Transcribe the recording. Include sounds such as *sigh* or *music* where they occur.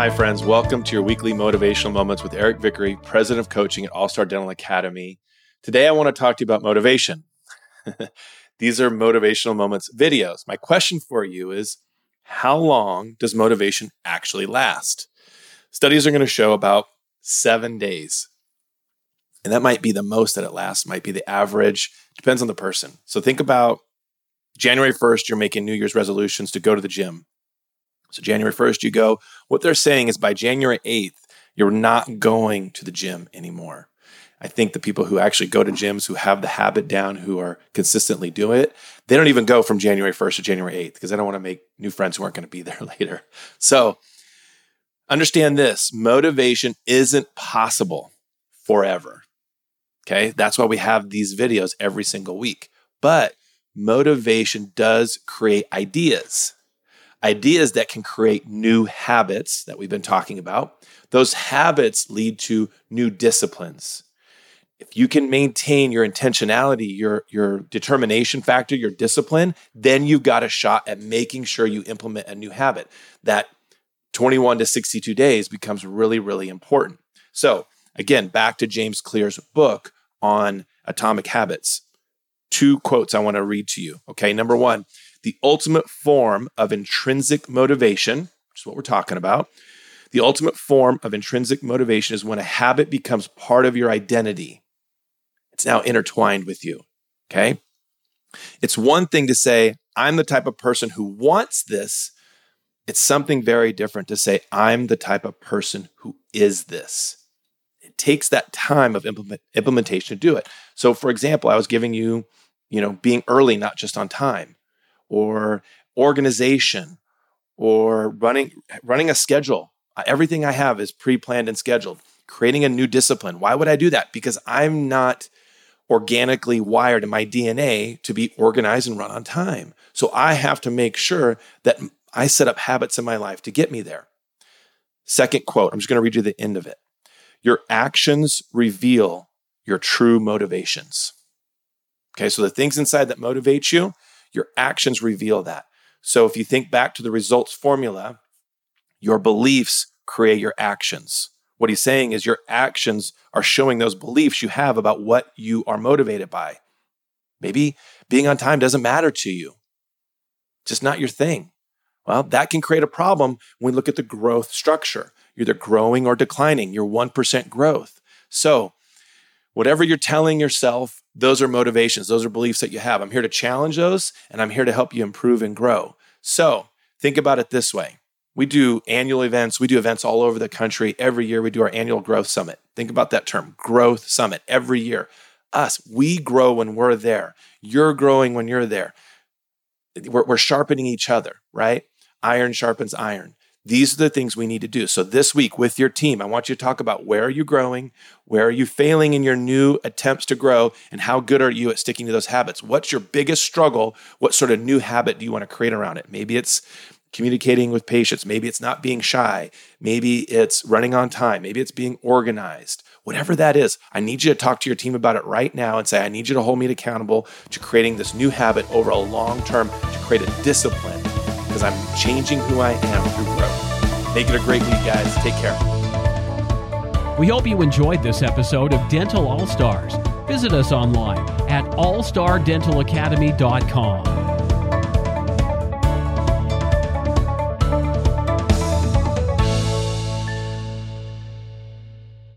Hi, friends. Welcome to your weekly motivational moments with Eric Vickery, president of coaching at All Star Dental Academy. Today, I want to talk to you about motivation. *laughs* These are motivational moments videos. My question for you is How long does motivation actually last? Studies are going to show about seven days. And that might be the most that it lasts, might be the average, depends on the person. So think about January 1st, you're making New Year's resolutions to go to the gym. So January 1st, you go. What they're saying is by January 8th, you're not going to the gym anymore. I think the people who actually go to gyms, who have the habit down, who are consistently doing it, they don't even go from January 1st to January 8th because they don't want to make new friends who aren't going to be *laughs* there later. So understand this motivation isn't possible forever. Okay. That's why we have these videos every single week. But motivation does create ideas ideas that can create new habits that we've been talking about. Those habits lead to new disciplines. If you can maintain your intentionality, your, your determination factor, your discipline, then you've got a shot at making sure you implement a new habit. That 21 to 62 days becomes really, really important. So, again, back to James Clear's book on atomic habits. Two quotes I want to read to you. Okay. Number one, the ultimate form of intrinsic motivation, which is what we're talking about. The ultimate form of intrinsic motivation is when a habit becomes part of your identity. It's now intertwined with you. Okay. It's one thing to say, I'm the type of person who wants this. It's something very different to say, I'm the type of person who is this. It takes that time of implement, implementation to do it. So, for example, I was giving you, you know, being early, not just on time or organization or running running a schedule. Everything I have is pre-planned and scheduled. Creating a new discipline. Why would I do that? Because I'm not organically wired in my DNA to be organized and run on time. So I have to make sure that I set up habits in my life to get me there. Second quote, I'm just going to read you the end of it. Your actions reveal your true motivations. Okay, so the things inside that motivate you, your actions reveal that. So if you think back to the results formula, your beliefs create your actions. What he's saying is your actions are showing those beliefs you have about what you are motivated by. Maybe being on time doesn't matter to you, just not your thing. Well, that can create a problem when we look at the growth structure. You're either growing or declining, your 1% growth. So, whatever you're telling yourself those are motivations, those are beliefs that you have. I'm here to challenge those and I'm here to help you improve and grow. So think about it this way. We do annual events. We do events all over the country. Every year we do our annual growth summit. Think about that term, growth summit, every year. Us, we grow when we're there. You're growing when you're there. We're, we're sharpening each other, right? Iron sharpens iron. These are the things we need to do. So this week with your team, I want you to talk about where are you growing? Where are you failing in your new attempts to grow? And how good are you at sticking to those habits? What's your biggest struggle? What sort of new habit do you want to create around it? Maybe it's communicating with patients. Maybe it's not being shy. Maybe it's running on time. Maybe it's being organized. Whatever that is, I need you to talk to your team about it right now and say, I need you to hold me accountable to creating this new habit over a long term to create a discipline because I'm changing who I am through growth. Make it a great week, guys. Take care. We hope you enjoyed this episode of Dental All Stars. Visit us online at allstardentalacademy.com.